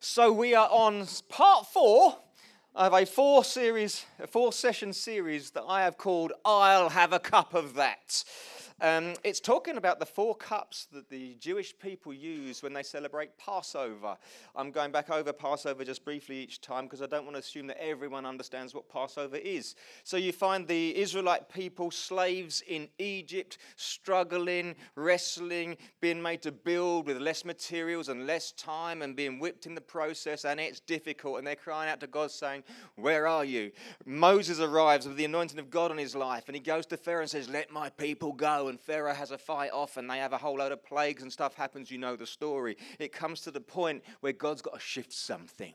So we are on part four of a four series, a four session series that I have called "I'll Have a Cup of That." Um, it's talking about the four cups that the Jewish people use when they celebrate Passover. I'm going back over Passover just briefly each time because I don't want to assume that everyone understands what Passover is. So you find the Israelite people, slaves in Egypt, struggling, wrestling, being made to build with less materials and less time and being whipped in the process, and it's difficult. And they're crying out to God saying, Where are you? Moses arrives with the anointing of God on his life, and he goes to Pharaoh and says, Let my people go and Pharaoh has a fight off and they have a whole load of plagues and stuff happens. You know the story. It comes to the point where God's got to shift something.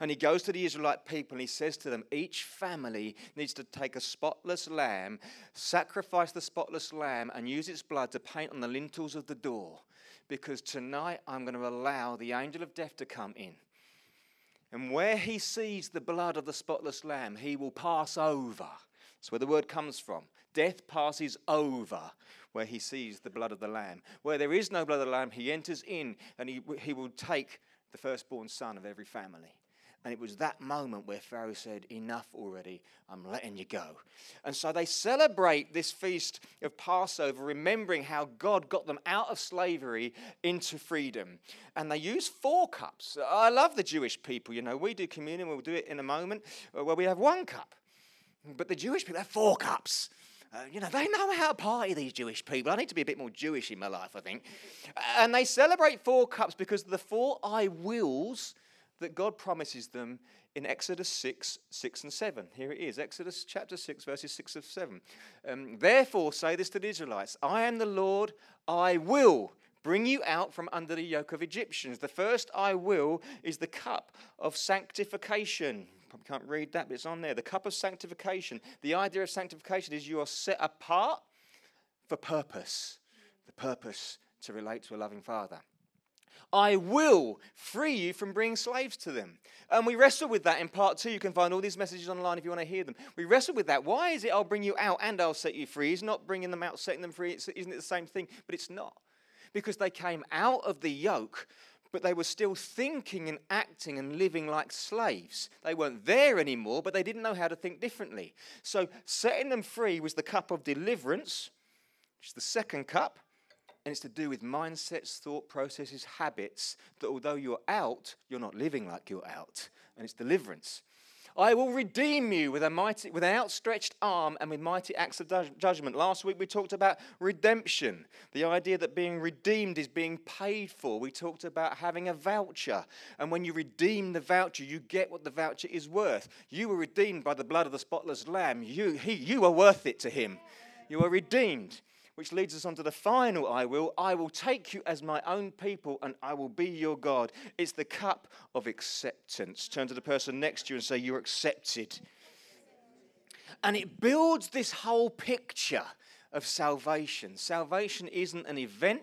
And he goes to the Israelite people and he says to them, each family needs to take a spotless lamb, sacrifice the spotless lamb, and use its blood to paint on the lintels of the door. Because tonight I'm going to allow the angel of death to come in. And where he sees the blood of the spotless lamb, he will pass over. That's where the word comes from. Death passes over where he sees the blood of the Lamb. Where there is no blood of the Lamb, he enters in and he, he will take the firstborn son of every family. And it was that moment where Pharaoh said, Enough already, I'm letting you go. And so they celebrate this feast of Passover, remembering how God got them out of slavery into freedom. And they use four cups. I love the Jewish people. You know, we do communion, we'll do it in a moment, uh, where we have one cup. But the Jewish people have four cups. Uh, you know, they know how to party, these Jewish people. I need to be a bit more Jewish in my life, I think. And they celebrate four cups because of the four I wills that God promises them in Exodus 6, 6 and 7. Here it is Exodus chapter 6, verses 6 and 7. Um, Therefore, say this to the Israelites I am the Lord, I will bring you out from under the yoke of Egyptians. The first I will is the cup of sanctification probably can't read that, but it's on there. The cup of sanctification. The idea of sanctification is you are set apart for purpose, the purpose to relate to a loving Father. I will free you from bringing slaves to them. And we wrestle with that in part two. You can find all these messages online if you want to hear them. We wrestle with that. Why is it I'll bring you out and I'll set you free? He's not bringing them out, setting them free. Isn't it the same thing? But it's not. Because they came out of the yoke but they were still thinking and acting and living like slaves. They weren't there anymore, but they didn't know how to think differently. So, setting them free was the cup of deliverance, which is the second cup, and it's to do with mindsets, thought processes, habits that although you're out, you're not living like you're out. And it's deliverance. I will redeem you with, a mighty, with an outstretched arm and with mighty acts of judgment. Last week we talked about redemption, the idea that being redeemed is being paid for. We talked about having a voucher, and when you redeem the voucher, you get what the voucher is worth. You were redeemed by the blood of the spotless lamb. You, he, you are worth it to him. You are redeemed which leads us on to the final I will. I will take you as my own people and I will be your God. It's the cup of acceptance. Turn to the person next to you and say, You're accepted. And it builds this whole picture of salvation. Salvation isn't an event.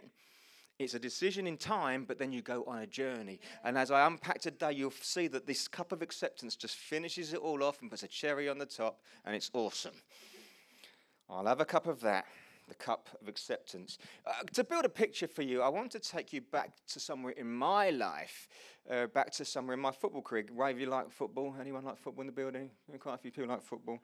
It's a decision in time, but then you go on a journey. And as I unpack today, you'll see that this cup of acceptance just finishes it all off and puts a cherry on the top, and it's awesome. I'll have a cup of that the cup of acceptance. Uh, to build a picture for you, I want to take you back to somewhere in my life, uh, back to somewhere in my football career. Ray, you like football? Anyone like football in the building? Quite a few people like football.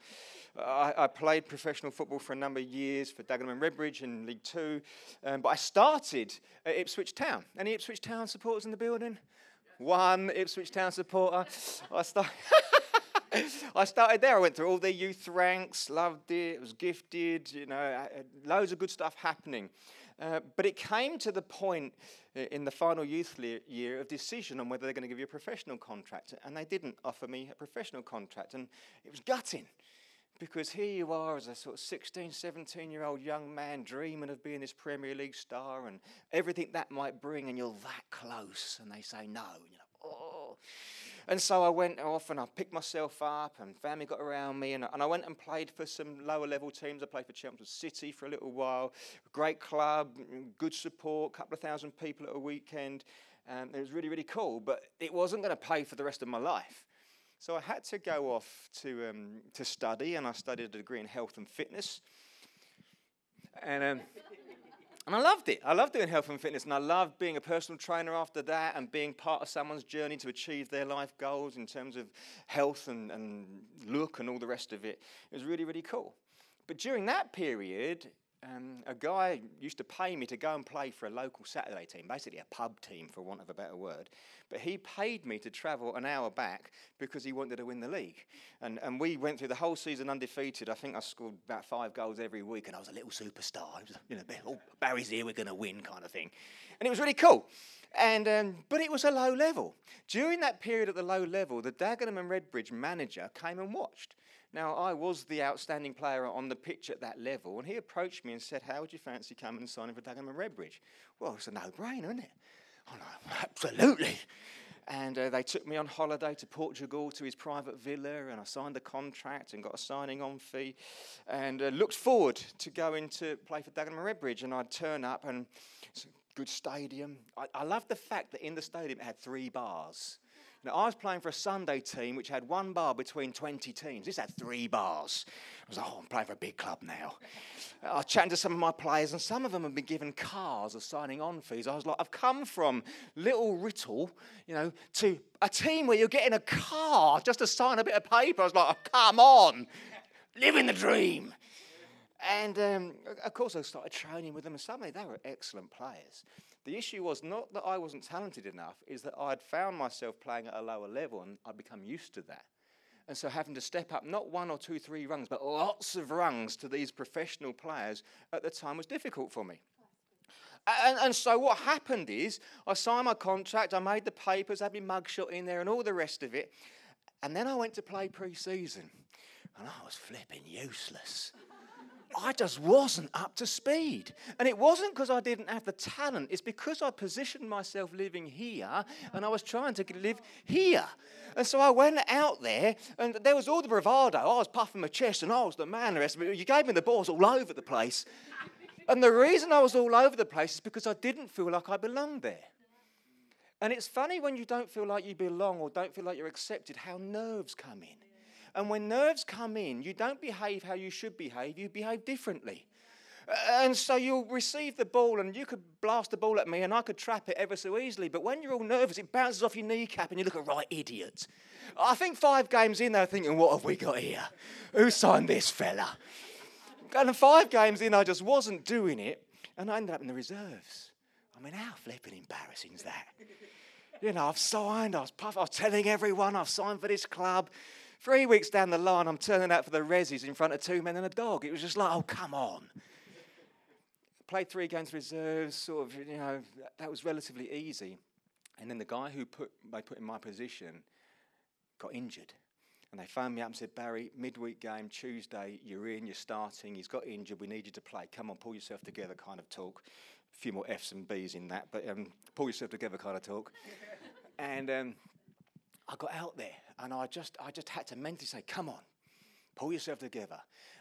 Uh, I, I, played professional football for a number of years for Dagenham and Redbridge in League Two, um, but I started at Ipswich Town. Any Ipswich Town supporters in the building? One Ipswich Town supporter. I started. I started there. I went through all their youth ranks, loved it, was gifted, you know, loads of good stuff happening. Uh, but it came to the point uh, in the final youth year of decision on whether they're going to give you a professional contract. And they didn't offer me a professional contract. And it was gutting because here you are as a sort of 16, 17 year old young man dreaming of being this Premier League star and everything that might bring, and you're that close. And they say no. And you're like, oh. And so I went off and I picked myself up, and family got around me, and, and I went and played for some lower level teams. I played for Chelmsford City for a little while. Great club, good support, couple of thousand people at a weekend. And it was really, really cool, but it wasn't going to pay for the rest of my life. So I had to go off to, um, to study, and I studied a degree in health and fitness. And um, And I loved it. I loved doing health and fitness, and I loved being a personal trainer after that and being part of someone's journey to achieve their life goals in terms of health and, and look and all the rest of it. It was really, really cool. But during that period, um, a guy used to pay me to go and play for a local Saturday team, basically a pub team, for want of a better word. But he paid me to travel an hour back because he wanted to win the league. And, and we went through the whole season undefeated. I think I scored about five goals every week, and I was a little superstar. It was, you know, oh, Barry's here, we're going to win kind of thing. And it was really cool. And, um, but it was a low level. During that period at the low level, the Dagenham and Redbridge manager came and watched. Now, I was the outstanding player on the pitch at that level, and he approached me and said, How would you fancy coming and signing for Dagenham and Redbridge? Well, it's a no brainer, isn't it? I'm like, Absolutely. And uh, they took me on holiday to Portugal to his private villa, and I signed the contract and got a signing on fee, and uh, looked forward to going to play for Dagenham and Redbridge. And I'd turn up, and it's a good stadium. I, I love the fact that in the stadium it had three bars. Now, I was playing for a Sunday team which had one bar between 20 teams. This had three bars. I was like, oh, I'm playing for a big club now. I was chatting to some of my players, and some of them had been given cars as signing on fees. I was like, I've come from Little Riddle, you know, to a team where you're getting a car just to sign a bit of paper. I was like, oh, come on, living the dream. And um, of course, I started training with them, and suddenly they were excellent players. The issue was not that I wasn't talented enough, is that I'd found myself playing at a lower level and I'd become used to that. And so having to step up not one or two, three rungs, but lots of rungs to these professional players at the time was difficult for me. And, and, so what happened is I signed my contract, I made the papers, had my mugshot in there and all the rest of it. And then I went to play pre-season. And I was flipping useless. I just wasn't up to speed. And it wasn't because I didn't have the talent, it's because I positioned myself living here and I was trying to live here. And so I went out there and there was all the bravado. I was puffing my chest and I was the man. You gave me the balls all over the place. And the reason I was all over the place is because I didn't feel like I belonged there. And it's funny when you don't feel like you belong or don't feel like you're accepted, how nerves come in. And when nerves come in, you don't behave how you should behave, you behave differently. And so you'll receive the ball, and you could blast the ball at me, and I could trap it ever so easily. But when you're all nervous, it bounces off your kneecap, and you look a right idiot. I think five games in, they're thinking, what have we got here? Who signed this fella? And five games in, I just wasn't doing it, and I ended up in the reserves. I mean, how flipping embarrassing is that? You know, I've signed, I was, puff, I was telling everyone I've signed for this club. Three weeks down the line, I'm turning out for the resis in front of two men and a dog. It was just like, oh, come on. Played three games reserves, sort of, you know, that was relatively easy. And then the guy who put, they put in my position got injured. And they phoned me up and said, Barry, midweek game, Tuesday, you're in, you're starting, he's got injured, we need you to play. Come on, pull yourself together kind of talk. A few more F's and B's in that, but um, pull yourself together kind of talk. and um, I got out there and I just, I just had to mentally say, come on, pull yourself together.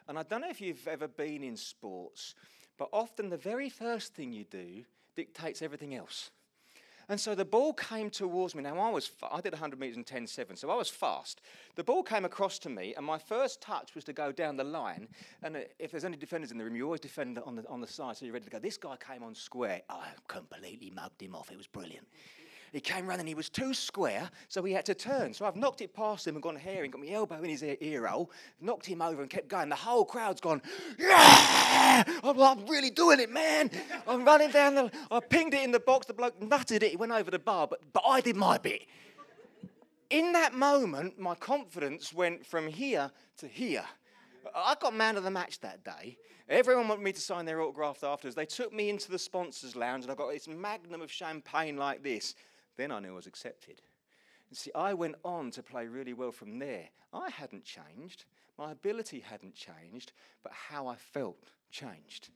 And I don't know if you've ever been in sports, but often the very first thing you do dictates everything else. And so the ball came towards me. Now I was, I did 100 meters in 10.7, so I was fast. The ball came across to me, and my first touch was to go down the line. And uh, if there's any defenders in the room, you always defend on the, on the side, so you're ready to go. This guy came on square. I completely mugged him off. It was brilliant. He came running, he was too square, so he had to turn. So I've knocked it past him and gone here and got my elbow in his ear, ear hole, knocked him over and kept going. The whole crowd's gone, yeah! I'm, I'm really doing it, man. I'm running down the, I pinged it in the box, the bloke nutted it, he went over the bar, but, but I did my bit. In that moment, my confidence went from here to here. I got man of the match that day. Everyone wanted me to sign their autograph afterwards. They took me into the sponsors' lounge, and I got this magnum of champagne like this. Then I knew I was accepted. And see, I went on to play really well from there. I hadn't changed, my ability hadn't changed, but how I felt changed.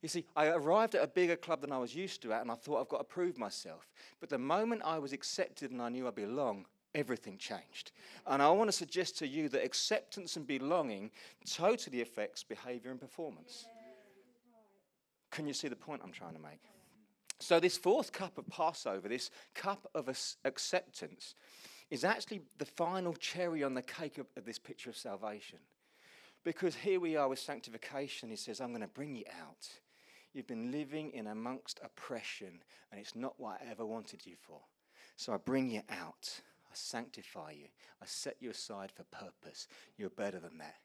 You see, I arrived at a bigger club than I was used to at, and I thought I've got to prove myself. But the moment I was accepted and I knew I belonged, everything changed. And I want to suggest to you that acceptance and belonging totally affects behavior and performance. Can you see the point I'm trying to make? So, this fourth cup of Passover, this cup of acceptance, is actually the final cherry on the cake of, of this picture of salvation. Because here we are with sanctification. He says, I'm going to bring you out. You've been living in amongst oppression, and it's not what I ever wanted you for. So I bring you out. I sanctify you. I set you aside for purpose. You're better than that.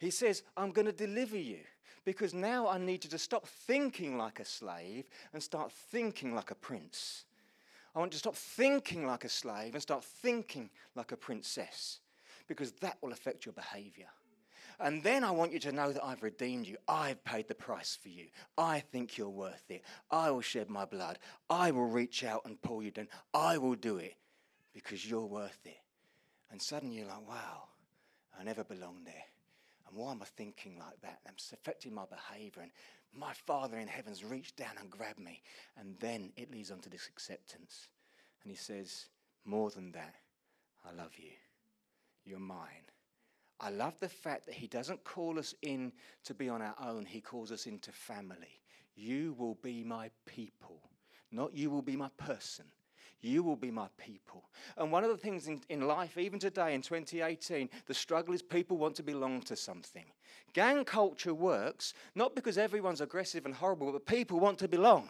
He says, I'm going to deliver you because now I need you to stop thinking like a slave and start thinking like a prince. I want you to stop thinking like a slave and start thinking like a princess because that will affect your behavior. And then I want you to know that I've redeemed you. I've paid the price for you. I think you're worth it. I will shed my blood. I will reach out and pull you down. I will do it because you're worth it. And suddenly you're like, wow, I never belonged there. And why am I thinking like that? It's affecting my behavior. And my Father in heaven's reached down and grabbed me. And then it leads on to this acceptance. And he says, More than that, I love you. You're mine. I love the fact that he doesn't call us in to be on our own, he calls us into family. You will be my people, not you will be my person. You will be my people. And one of the things in, in life, even today in 2018, the struggle is people want to belong to something. Gang culture works not because everyone's aggressive and horrible, but people want to belong.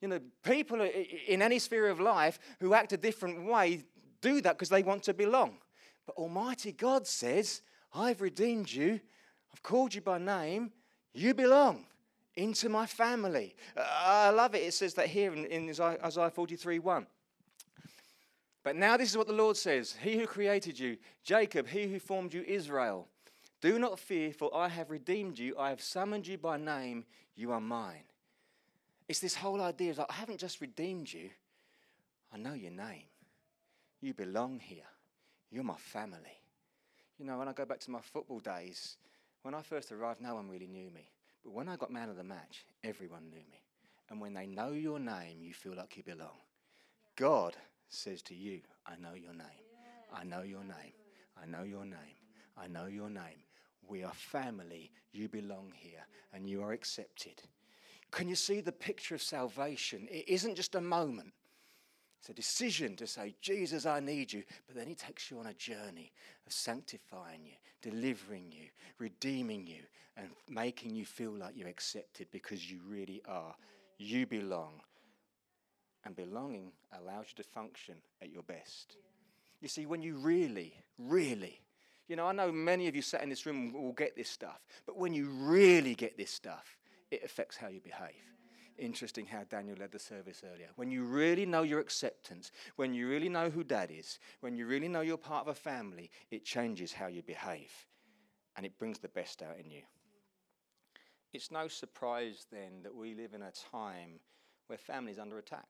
You know, people in any sphere of life who act a different way do that because they want to belong. But Almighty God says, I've redeemed you, I've called you by name, you belong into my family. Uh, I love it. It says that here in, in Isaiah 43 1. But now this is what the Lord says He who created you, Jacob, he who formed you, Israel. Do not fear, for I have redeemed you. I have summoned you by name. You are mine. It's this whole idea of like, I haven't just redeemed you, I know your name. You belong here. You're my family. You know, when I go back to my football days, when I first arrived, no one really knew me. But when I got man of the match, everyone knew me. And when they know your name, you feel like you belong. God says to you, I know your name. I know your name. I know your name. I know your name. We are family. You belong here and you are accepted. Can you see the picture of salvation? It isn't just a moment. It's a decision to say, Jesus, I need you. But then he takes you on a journey of sanctifying you, delivering you, redeeming you, and making you feel like you're accepted because you really are. You belong and belonging allows you to function at your best. Yeah. You see, when you really, really, you know, I know many of you sat in this room will get this stuff, but when you really get this stuff, it affects how you behave. Interesting how Daniel led the service earlier. When you really know your acceptance, when you really know who dad is, when you really know you're part of a family, it changes how you behave and it brings the best out in you. It's no surprise then that we live in a time where family is under attack.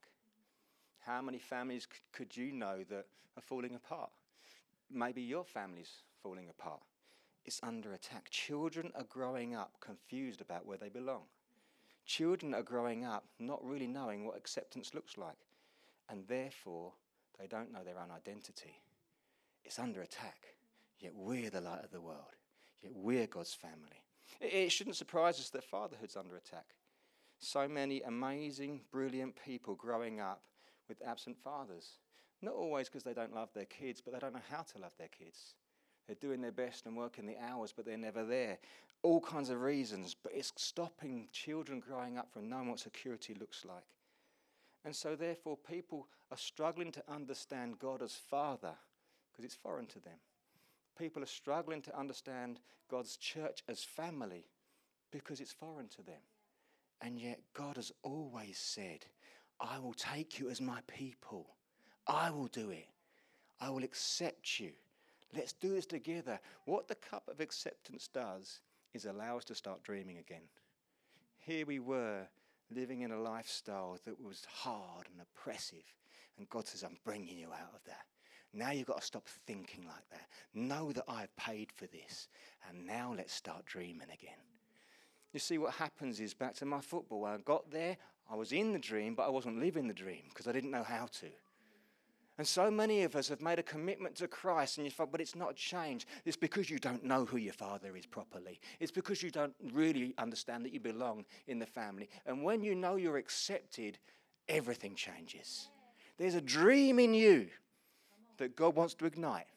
How many families c- could you know that are falling apart? Maybe your family's falling apart. It's under attack. Children are growing up confused about where they belong. Children are growing up not really knowing what acceptance looks like, and therefore they don't know their own identity. It's under attack, yet we're the light of the world, yet we're God's family. It, it shouldn't surprise us that fatherhood's under attack. So many amazing, brilliant people growing up with absent fathers. Not always because they don't love their kids, but they don't know how to love their kids. They're doing their best and working the hours, but they're never there. All kinds of reasons, but it's stopping children growing up from knowing what security looks like. And so, therefore, people are struggling to understand God as Father because it's foreign to them. People are struggling to understand God's church as family because it's foreign to them. And yet, God has always said, I will take you as my people. I will do it. I will accept you. Let's do this together. What the cup of acceptance does is allow us to start dreaming again. Here we were living in a lifestyle that was hard and oppressive. And God says, I'm bringing you out of that. Now you've got to stop thinking like that. Know that I've paid for this. And now let's start dreaming again. You see, what happens is back to my football. When I got there, I was in the dream, but I wasn't living the dream because I didn't know how to. And so many of us have made a commitment to Christ, and you thought, but it's not change. It's because you don't know who your father is properly. It's because you don't really understand that you belong in the family. And when you know you're accepted, everything changes. There's a dream in you that God wants to ignite,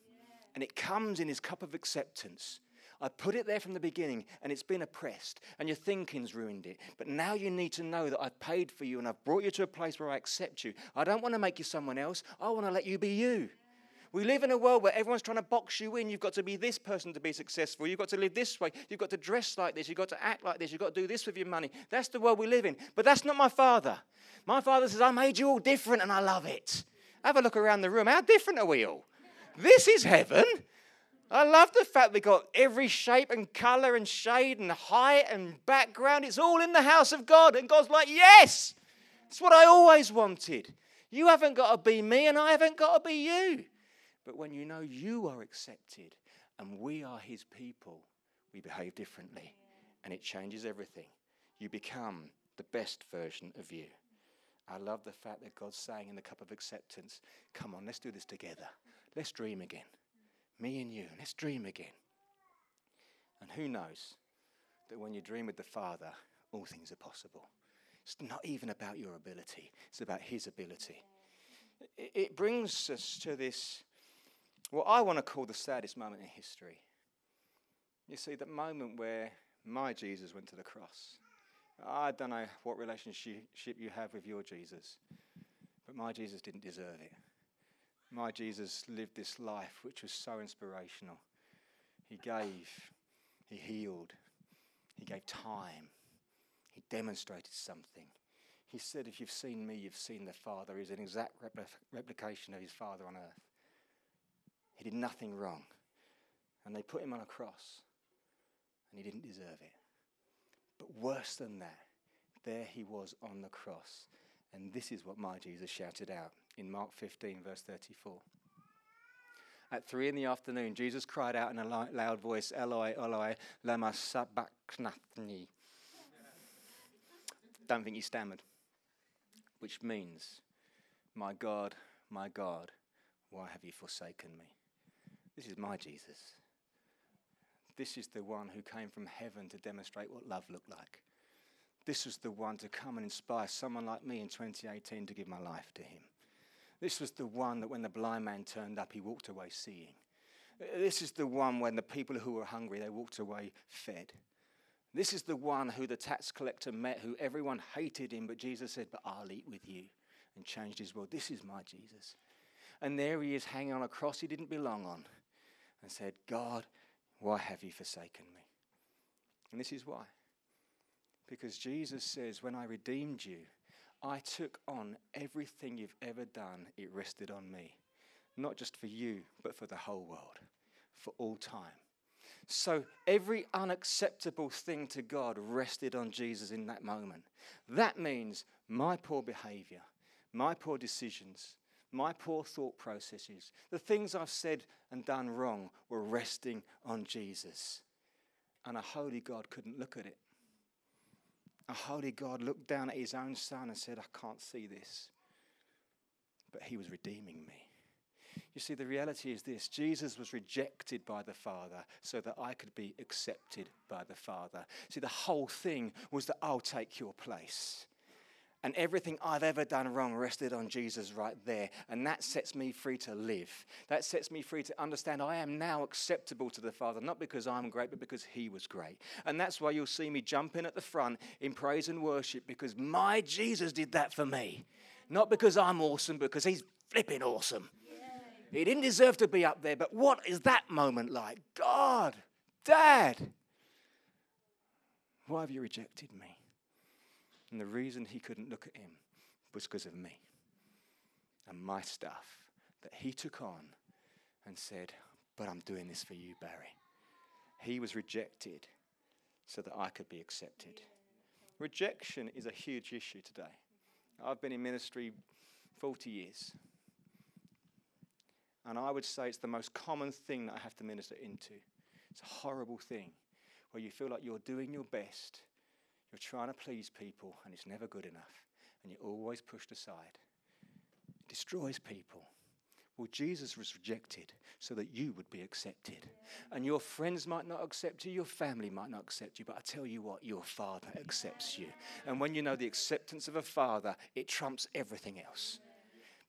and it comes in His cup of acceptance. I put it there from the beginning and it's been oppressed and your thinking's ruined it. But now you need to know that I've paid for you and I've brought you to a place where I accept you. I don't want to make you someone else, I want to let you be you. We live in a world where everyone's trying to box you in. You've got to be this person to be successful. You've got to live this way. You've got to dress like this. You've got to act like this. You've got to do this with your money. That's the world we live in. But that's not my father. My father says, I made you all different and I love it. Have a look around the room. How different are we all? This is heaven. I love the fact we got every shape and color and shade and height and background. It's all in the house of God. And God's like, yes, it's what I always wanted. You haven't got to be me and I haven't got to be you. But when you know you are accepted and we are his people, we behave differently and it changes everything. You become the best version of you. I love the fact that God's saying in the cup of acceptance, come on, let's do this together. Let's dream again. Me and you, let's dream again. And who knows that when you dream with the Father, all things are possible. It's not even about your ability, it's about His ability. It brings us to this what I want to call the saddest moment in history. You see, that moment where my Jesus went to the cross. I don't know what relationship you have with your Jesus, but my Jesus didn't deserve it. My Jesus lived this life which was so inspirational. He gave, he healed, he gave time, he demonstrated something. He said, If you've seen me, you've seen the Father. He's an exact repl- replication of his Father on earth. He did nothing wrong. And they put him on a cross, and he didn't deserve it. But worse than that, there he was on the cross. And this is what my Jesus shouted out in Mark 15, verse 34. At three in the afternoon, Jesus cried out in a loud voice, Eloi, Eloi, lama sabachthani. Don't think he stammered, which means, My God, my God, why have you forsaken me? This is my Jesus. This is the one who came from heaven to demonstrate what love looked like. This was the one to come and inspire someone like me in 2018 to give my life to him. This was the one that when the blind man turned up, he walked away seeing. This is the one when the people who were hungry, they walked away fed. This is the one who the tax collector met, who everyone hated him, but Jesus said, But I'll eat with you, and changed his world. This is my Jesus. And there he is hanging on a cross he didn't belong on and said, God, why have you forsaken me? And this is why. Because Jesus says, When I redeemed you, I took on everything you've ever done, it rested on me. Not just for you, but for the whole world, for all time. So every unacceptable thing to God rested on Jesus in that moment. That means my poor behavior, my poor decisions, my poor thought processes, the things I've said and done wrong were resting on Jesus. And a holy God couldn't look at it. A holy God looked down at his own son and said, I can't see this. But he was redeeming me. You see, the reality is this Jesus was rejected by the Father so that I could be accepted by the Father. See, the whole thing was that I'll take your place. And everything I've ever done wrong rested on Jesus right there. And that sets me free to live. That sets me free to understand I am now acceptable to the Father, not because I'm great, but because He was great. And that's why you'll see me jump in at the front in praise and worship, because my Jesus did that for me. Not because I'm awesome, because He's flipping awesome. He didn't deserve to be up there, but what is that moment like? God, Dad, why have you rejected me? And the reason he couldn't look at him was because of me and my stuff that he took on and said, But I'm doing this for you, Barry. He was rejected so that I could be accepted. Rejection is a huge issue today. I've been in ministry 40 years. And I would say it's the most common thing that I have to minister into. It's a horrible thing where you feel like you're doing your best you're trying to please people and it's never good enough. And you're always pushed aside. It destroys people. Well, Jesus was rejected so that you would be accepted. And your friends might not accept you, your family might not accept you, but I tell you what, your Father accepts you. And when you know the acceptance of a Father, it trumps everything else.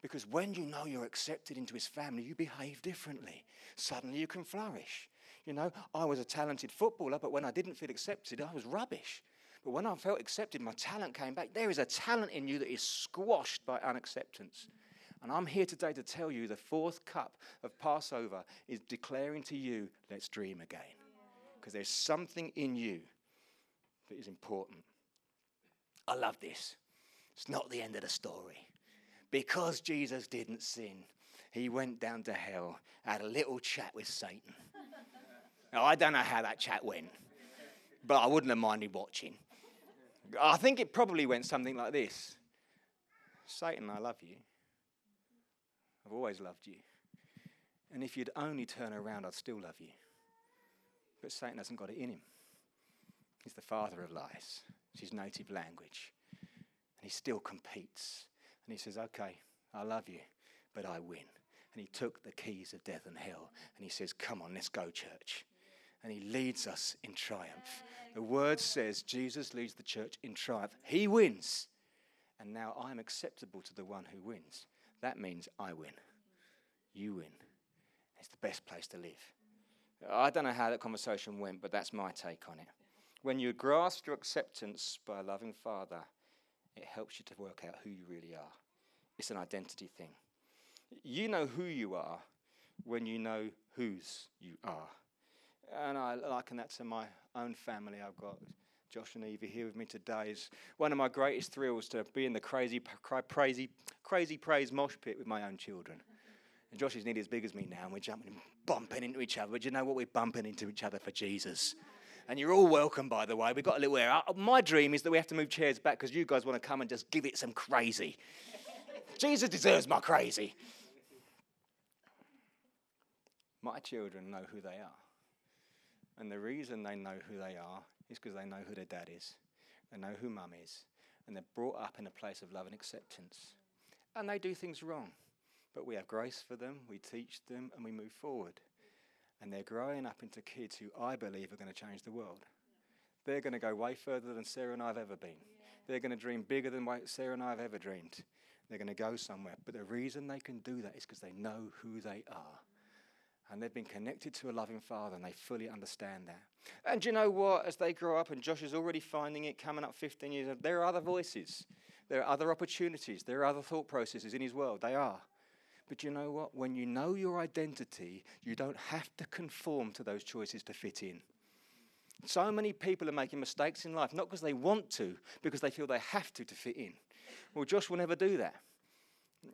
Because when you know you're accepted into His family, you behave differently. Suddenly you can flourish. You know, I was a talented footballer, but when I didn't feel accepted, I was rubbish. But when I felt accepted, my talent came back. There is a talent in you that is squashed by unacceptance. And I'm here today to tell you the fourth cup of Passover is declaring to you, let's dream again. Because there's something in you that is important. I love this. It's not the end of the story. Because Jesus didn't sin, he went down to hell, had a little chat with Satan. now, I don't know how that chat went, but I wouldn't have minded watching. I think it probably went something like this Satan, I love you. I've always loved you. And if you'd only turn around, I'd still love you. But Satan hasn't got it in him. He's the father of lies, it's his native language. And he still competes. And he says, Okay, I love you, but I win. And he took the keys of death and hell. And he says, Come on, let's go, church. And he leads us in triumph. The word says Jesus leads the church in triumph. He wins. And now I'm acceptable to the one who wins. That means I win. You win. It's the best place to live. I don't know how that conversation went, but that's my take on it. When you grasp your acceptance by a loving Father, it helps you to work out who you really are. It's an identity thing. You know who you are when you know whose you are. And I liken that to my own family. I've got Josh and Evie here with me today. Is one of my greatest thrills to be in the crazy, crazy, crazy praise mosh pit with my own children. And Josh is nearly as big as me now, and we're jumping and bumping into each other. But you know what? We're bumping into each other for Jesus. And you're all welcome, by the way. We've got a little air. Uh, my dream is that we have to move chairs back because you guys want to come and just give it some crazy. Jesus deserves my crazy. My children know who they are. And the reason they know who they are is because they know who their dad is. They know who mum is. And they're brought up in a place of love and acceptance. And they do things wrong. But we have grace for them, we teach them, and we move forward. And they're growing up into kids who I believe are going to change the world. They're going to go way further than Sarah and I have ever been. They're going to dream bigger than Sarah and I have ever dreamed. They're going to go somewhere. But the reason they can do that is because they know who they are and they've been connected to a loving father and they fully understand that. And you know what? As they grow up, and Josh is already finding it coming up 15 years, there are other voices, there are other opportunities, there are other thought processes in his world. They are. But you know what? When you know your identity, you don't have to conform to those choices to fit in. So many people are making mistakes in life, not because they want to, because they feel they have to to fit in. Well, Josh will never do that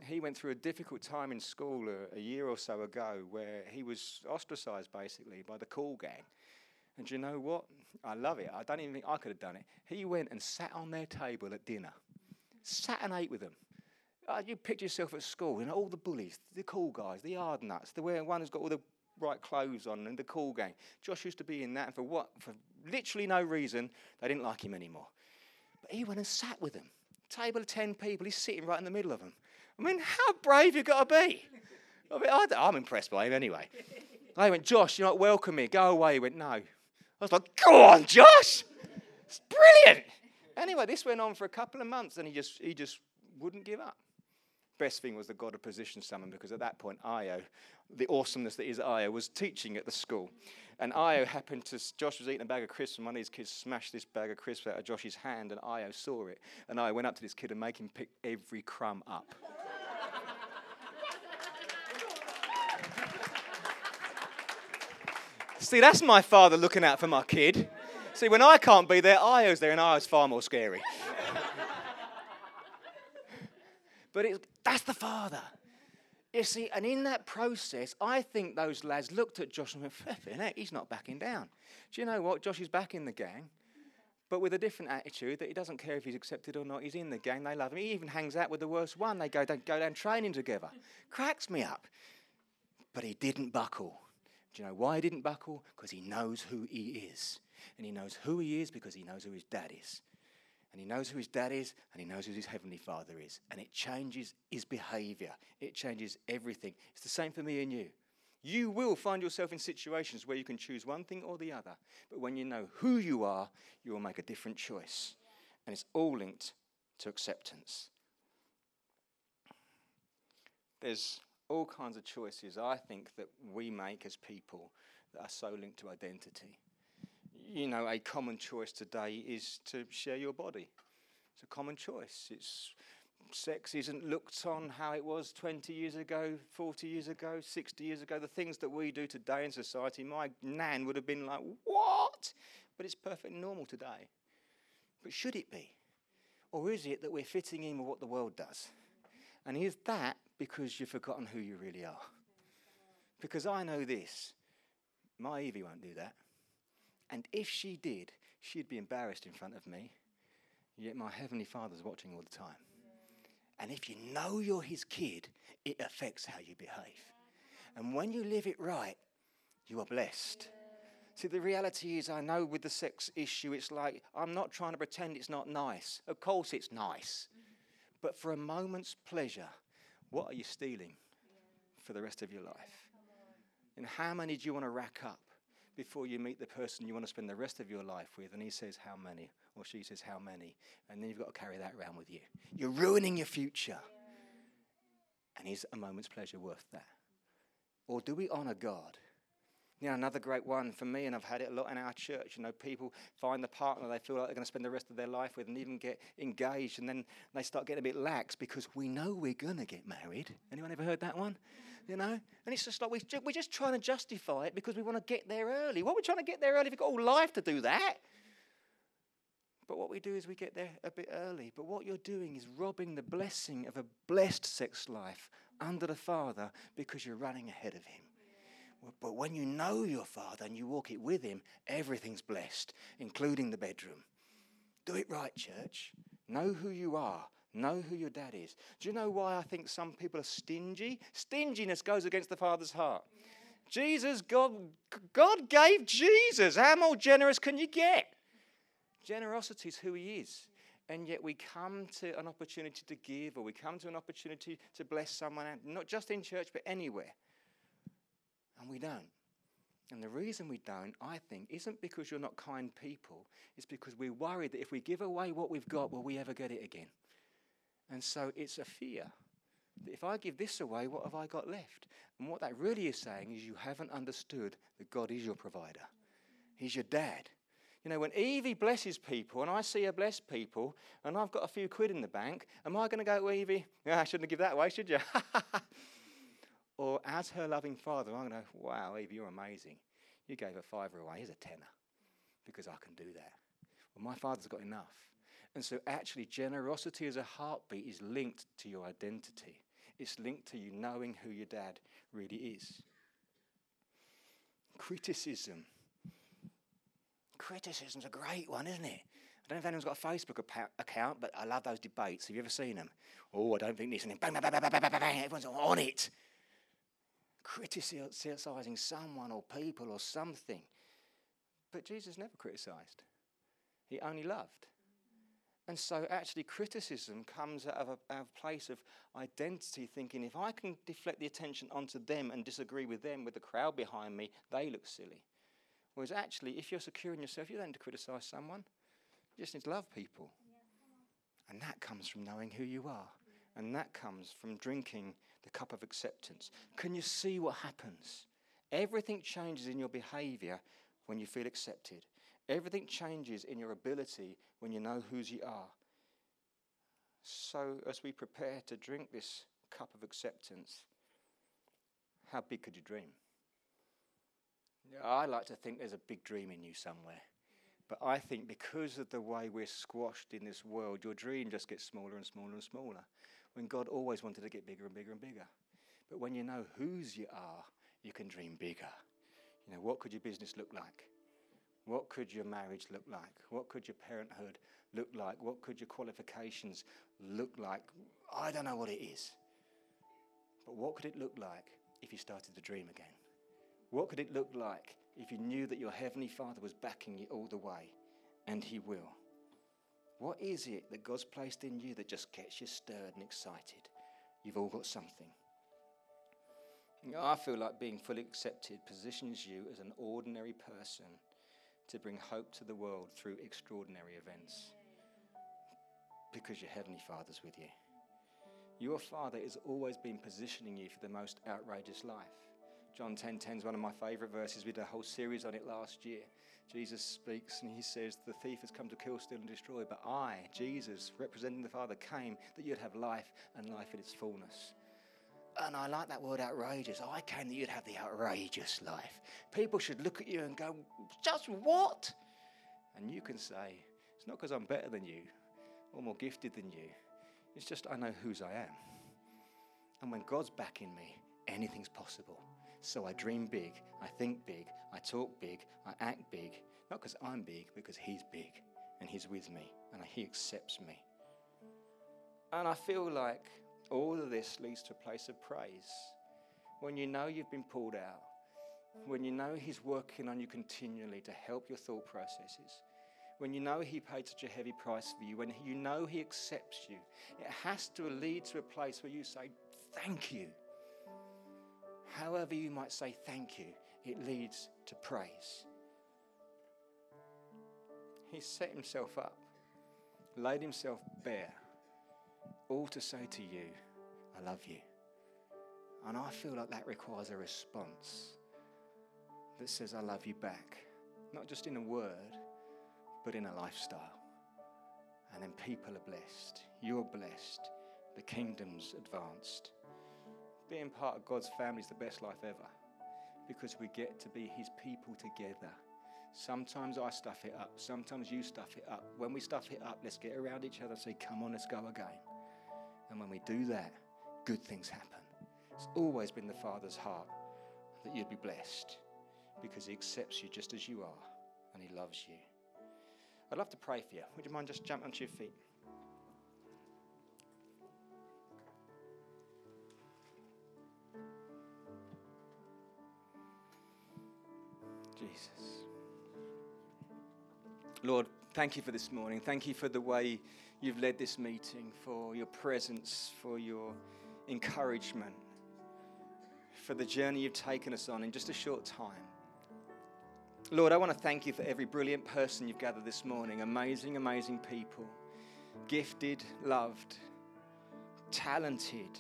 he went through a difficult time in school a, a, year or so ago where he was ostracized basically by the cool gang. And you know what? I love it. I don't even think I could have done it. He went and sat on their table at dinner, sat and ate with them. Uh, you picture yourself at school, know, all the bullies, the cool guys, the hard nuts, the one who's got all the right clothes on, and the cool gang. Josh used to be in that, and for what? For literally no reason, they didn't like him anymore. But he went and sat with them. Table of 10 people, he's sitting right in the middle of them. I mean, how brave you got to be. I mean, I, am impressed by him anyway. I went, Josh, you're not welcome here. Go away. He went, no. I was like, go on, Josh. It's brilliant. Anyway, this went on for a couple of months and he just, he just wouldn't give up. Best thing was that God had positioned someone because at that point, Io, the awesomeness that is Io, was teaching at the school. And Io happened to, Josh was eating a bag of crisps, and one of these kids smashed this bag of crisps out of Josh's hand, and Io saw it. And Io went up to this kid and made him pick every crumb up. See, that's my father looking out for my kid. See, when I can't be there, Io's there, and Io's far more scary. but it, that's the father. You see, and in that process, I think those lads looked at Josh and went, flipping he's not backing down. Do you know what? Josh is back in the gang, but with a different attitude that he doesn't care if he's accepted or not. He's in the gang, they love him. He even hangs out with the worst one. They go, they go down training together. Cracks me up. But he didn't buckle. Do you know why he didn't buckle? Because he knows who he is. And he knows who he is because he knows who his dad is and he knows who his dad is, and he knows who his heavenly father is. And it changes his behavior, it changes everything. It's the same for me and you. You will find yourself in situations where you can choose one thing or the other. But when you know who you are, you will make a different choice. And it's all linked to acceptance. There's all kinds of choices I think that we make as people that are so linked to identity. You know, a common choice today is to share your body. It's a common choice. It's sex isn't looked on how it was 20 years ago, 40 years ago, 60 years ago. The things that we do today in society, my nan would have been like, what? But it's perfectly normal today. But should it be? Or is it that we're fitting in with what the world does? And is that because you've forgotten who you really are? Because I know this my Evie won't do that. And if she did, she'd be embarrassed in front of me. Yet my Heavenly Father's watching all the time. And if you know you're His kid, it affects how you behave. And when you live it right, you are blessed. See, the reality is, I know with the sex issue, it's like, I'm not trying to pretend it's not nice. Of course, it's nice. But for a moment's pleasure, what are you stealing for the rest of your life? And how many do you want to rack up before you meet the person you want to spend the rest of your life with? And he says, How many? Or she says, How many? And then you've got to carry that around with you. You're ruining your future. And is a moment's pleasure worth that? Or do we honor God? You know, another great one for me, and I've had it a lot in our church. You know, people find the partner they feel like they're going to spend the rest of their life with and even get engaged, and then they start getting a bit lax because we know we're going to get married. Anyone ever heard that one? You know? And it's just like we, we're just trying to justify it because we want to get there early. What are we trying to get there early? We've got all life to do that. But what we do is we get there a bit early. But what you're doing is robbing the blessing of a blessed sex life under the Father because you're running ahead of Him. But when you know your Father and you walk it with Him, everything's blessed, including the bedroom. Do it right, church. Know who you are. Know who your dad is. Do you know why I think some people are stingy? Stinginess goes against the Father's heart. Jesus, God, God gave Jesus. How more generous can you get? Generosity is who He is. And yet we come to an opportunity to give, or we come to an opportunity to bless someone, not just in church, but anywhere. And we don't. And the reason we don't, I think, isn't because you're not kind people. It's because we're worried that if we give away what we've got, will we ever get it again? And so it's a fear that if I give this away, what have I got left? And what that really is saying is you haven't understood that God is your provider. He's your dad. You know, when Evie blesses people and I see her bless people and I've got a few quid in the bank, am I going to go Evie? Yeah, I shouldn't give that away, should you? Or as her loving father, I'm going to, wow, Eve, you're amazing. You gave a fiver away. Here's a tenner because I can do that. Well, my father's got enough. And so, actually, generosity as a heartbeat is linked to your identity. It's linked to you knowing who your dad really is. Criticism. Criticism's a great one, isn't it? I don't know if anyone's got a Facebook account, but I love those debates. Have you ever seen them? Oh, I don't think this, and then bang, bang, bang, bang, bang, bang, bang, everyone's on it criticizing someone or people or something. But Jesus never criticized, he only loved. And so, actually, criticism comes out of a, out of a place of identity, thinking if I can deflect the attention onto them and disagree with them, with the crowd behind me, they look silly. Whereas, actually, if you're secure in yourself, you don't need to criticize someone. You just need to love people. Yeah, and that comes from knowing who you are. And that comes from drinking the cup of acceptance. Can you see what happens? Everything changes in your behavior when you feel accepted. Everything changes in your ability when you know whose you are. So, as we prepare to drink this cup of acceptance, how big could you dream? I like to think there's a big dream in you somewhere. But I think because of the way we're squashed in this world, your dream just gets smaller and smaller and smaller when God always wanted to get bigger and bigger and bigger. But when you know whose you are, you can dream bigger. You know, what could your business look like? What could your marriage look like? What could your parenthood look like? What could your qualifications look like? I don't know what it is. But what could it look like if you started to dream again? What could it look like if you knew that your Heavenly Father was backing you all the way? And He will. What is it that God's placed in you that just gets you stirred and excited? You've all got something. I feel like being fully accepted positions you as an ordinary person to bring hope to the world through extraordinary events because your Heavenly Father's with you. Your Father has always been positioning you for the most outrageous life. John 10 10 is one of my favorite verses. We did a whole series on it last year. Jesus speaks and he says, The thief has come to kill, steal, and destroy, but I, Jesus, representing the Father, came that you'd have life and life in its fullness. And I like that word outrageous. I came that you'd have the outrageous life. People should look at you and go, Just what? And you can say, It's not because I'm better than you or more gifted than you. It's just I know whose I am. And when God's backing me, anything's possible. So I dream big, I think big, I talk big, I act big. Not because I'm big, because He's big and He's with me and He accepts me. And I feel like all of this leads to a place of praise. When you know you've been pulled out, when you know He's working on you continually to help your thought processes, when you know He paid such a heavy price for you, when you know He accepts you, it has to lead to a place where you say, Thank you however you might say thank you, it leads to praise. He set himself up, laid himself bare, all to say to you, I love you. And I feel like that requires a response that says, I love you back. Not just in a word, but in a lifestyle. And then people are blessed. You're blessed. The kingdom's advanced being part of God's family is the best life ever because we get to be His people together. Sometimes I stuff it up, sometimes you stuff it up. When we stuff it up, let's get around each other and say, Come on, let's go again. And when we do that, good things happen. It's always been the Father's heart that you'd be blessed because He accepts you just as you are and He loves you. I'd love to pray for you. Would you mind just jumping onto your feet? Jesus. Lord, thank you for this morning. Thank you for the way you've led this meeting, for your presence, for your encouragement, for the journey you've taken us on in just a short time. Lord, I want to thank you for every brilliant person you've gathered this morning. Amazing, amazing people. Gifted, loved, talented.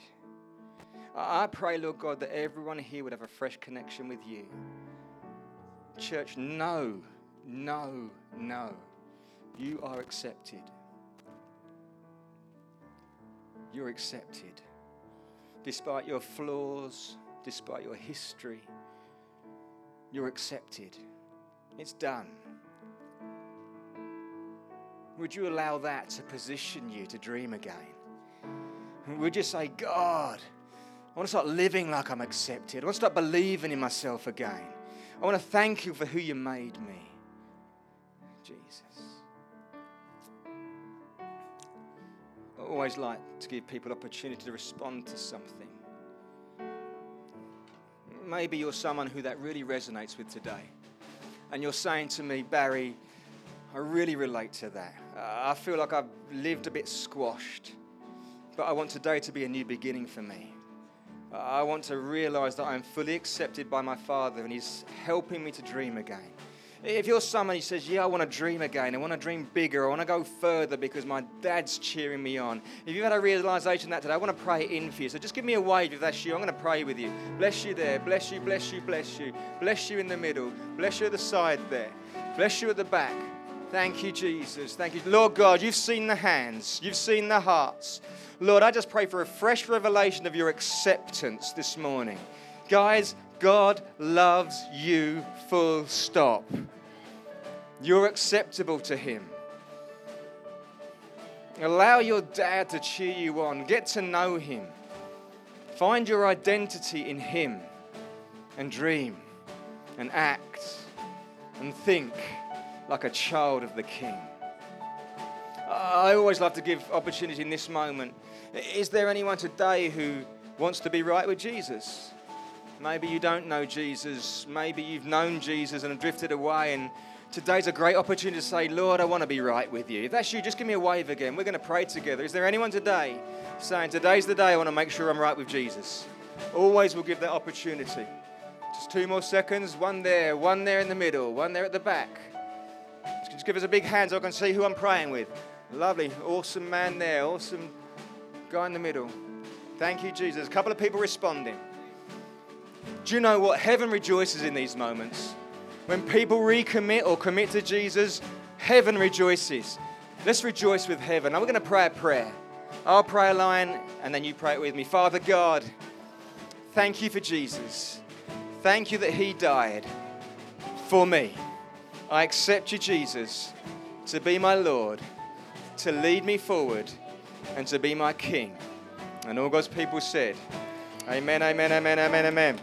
I pray, Lord God, that everyone here would have a fresh connection with you. Church, no, no, no. You are accepted. You're accepted. Despite your flaws, despite your history, you're accepted. It's done. Would you allow that to position you to dream again? Would you say, God, I want to start living like I'm accepted. I want to start believing in myself again. I want to thank you for who you made me. Jesus. I always like to give people opportunity to respond to something. Maybe you're someone who that really resonates with today. And you're saying to me, Barry, I really relate to that. I feel like I've lived a bit squashed, but I want today to be a new beginning for me. I want to realize that I'm fully accepted by my Father and He's helping me to dream again. If you're someone who says, Yeah, I want to dream again, I want to dream bigger, I want to go further because my dad's cheering me on. If you've had a realization that today, I want to pray in for you. So just give me a wave if that's you. I'm going to pray with you. Bless you there. Bless you, bless you, bless you. Bless you in the middle. Bless you at the side there. Bless you at the back. Thank you, Jesus. Thank you. Lord God, you've seen the hands, you've seen the hearts. Lord, I just pray for a fresh revelation of your acceptance this morning. Guys, God loves you, full stop. You're acceptable to Him. Allow your dad to cheer you on. Get to know Him. Find your identity in Him and dream and act and think like a child of the King. I always love to give opportunity in this moment. Is there anyone today who wants to be right with Jesus? Maybe you don't know Jesus. Maybe you've known Jesus and have drifted away. And today's a great opportunity to say, Lord, I want to be right with you. If that's you, just give me a wave again. We're going to pray together. Is there anyone today saying, Today's the day I want to make sure I'm right with Jesus? Always we'll give that opportunity. Just two more seconds. One there, one there in the middle, one there at the back. Just give us a big hand so I can see who I'm praying with. Lovely. Awesome man there. Awesome guy in the middle. Thank you, Jesus. A couple of people responding. Do you know what? Heaven rejoices in these moments. When people recommit or commit to Jesus, heaven rejoices. Let's rejoice with heaven. Now we're going to pray a prayer. I'll pray a line and then you pray it with me. Father God, thank you for Jesus. Thank you that He died for me. I accept you, Jesus, to be my Lord, to lead me forward, and to be my King. And all God's people said, Amen, amen, amen, amen, amen.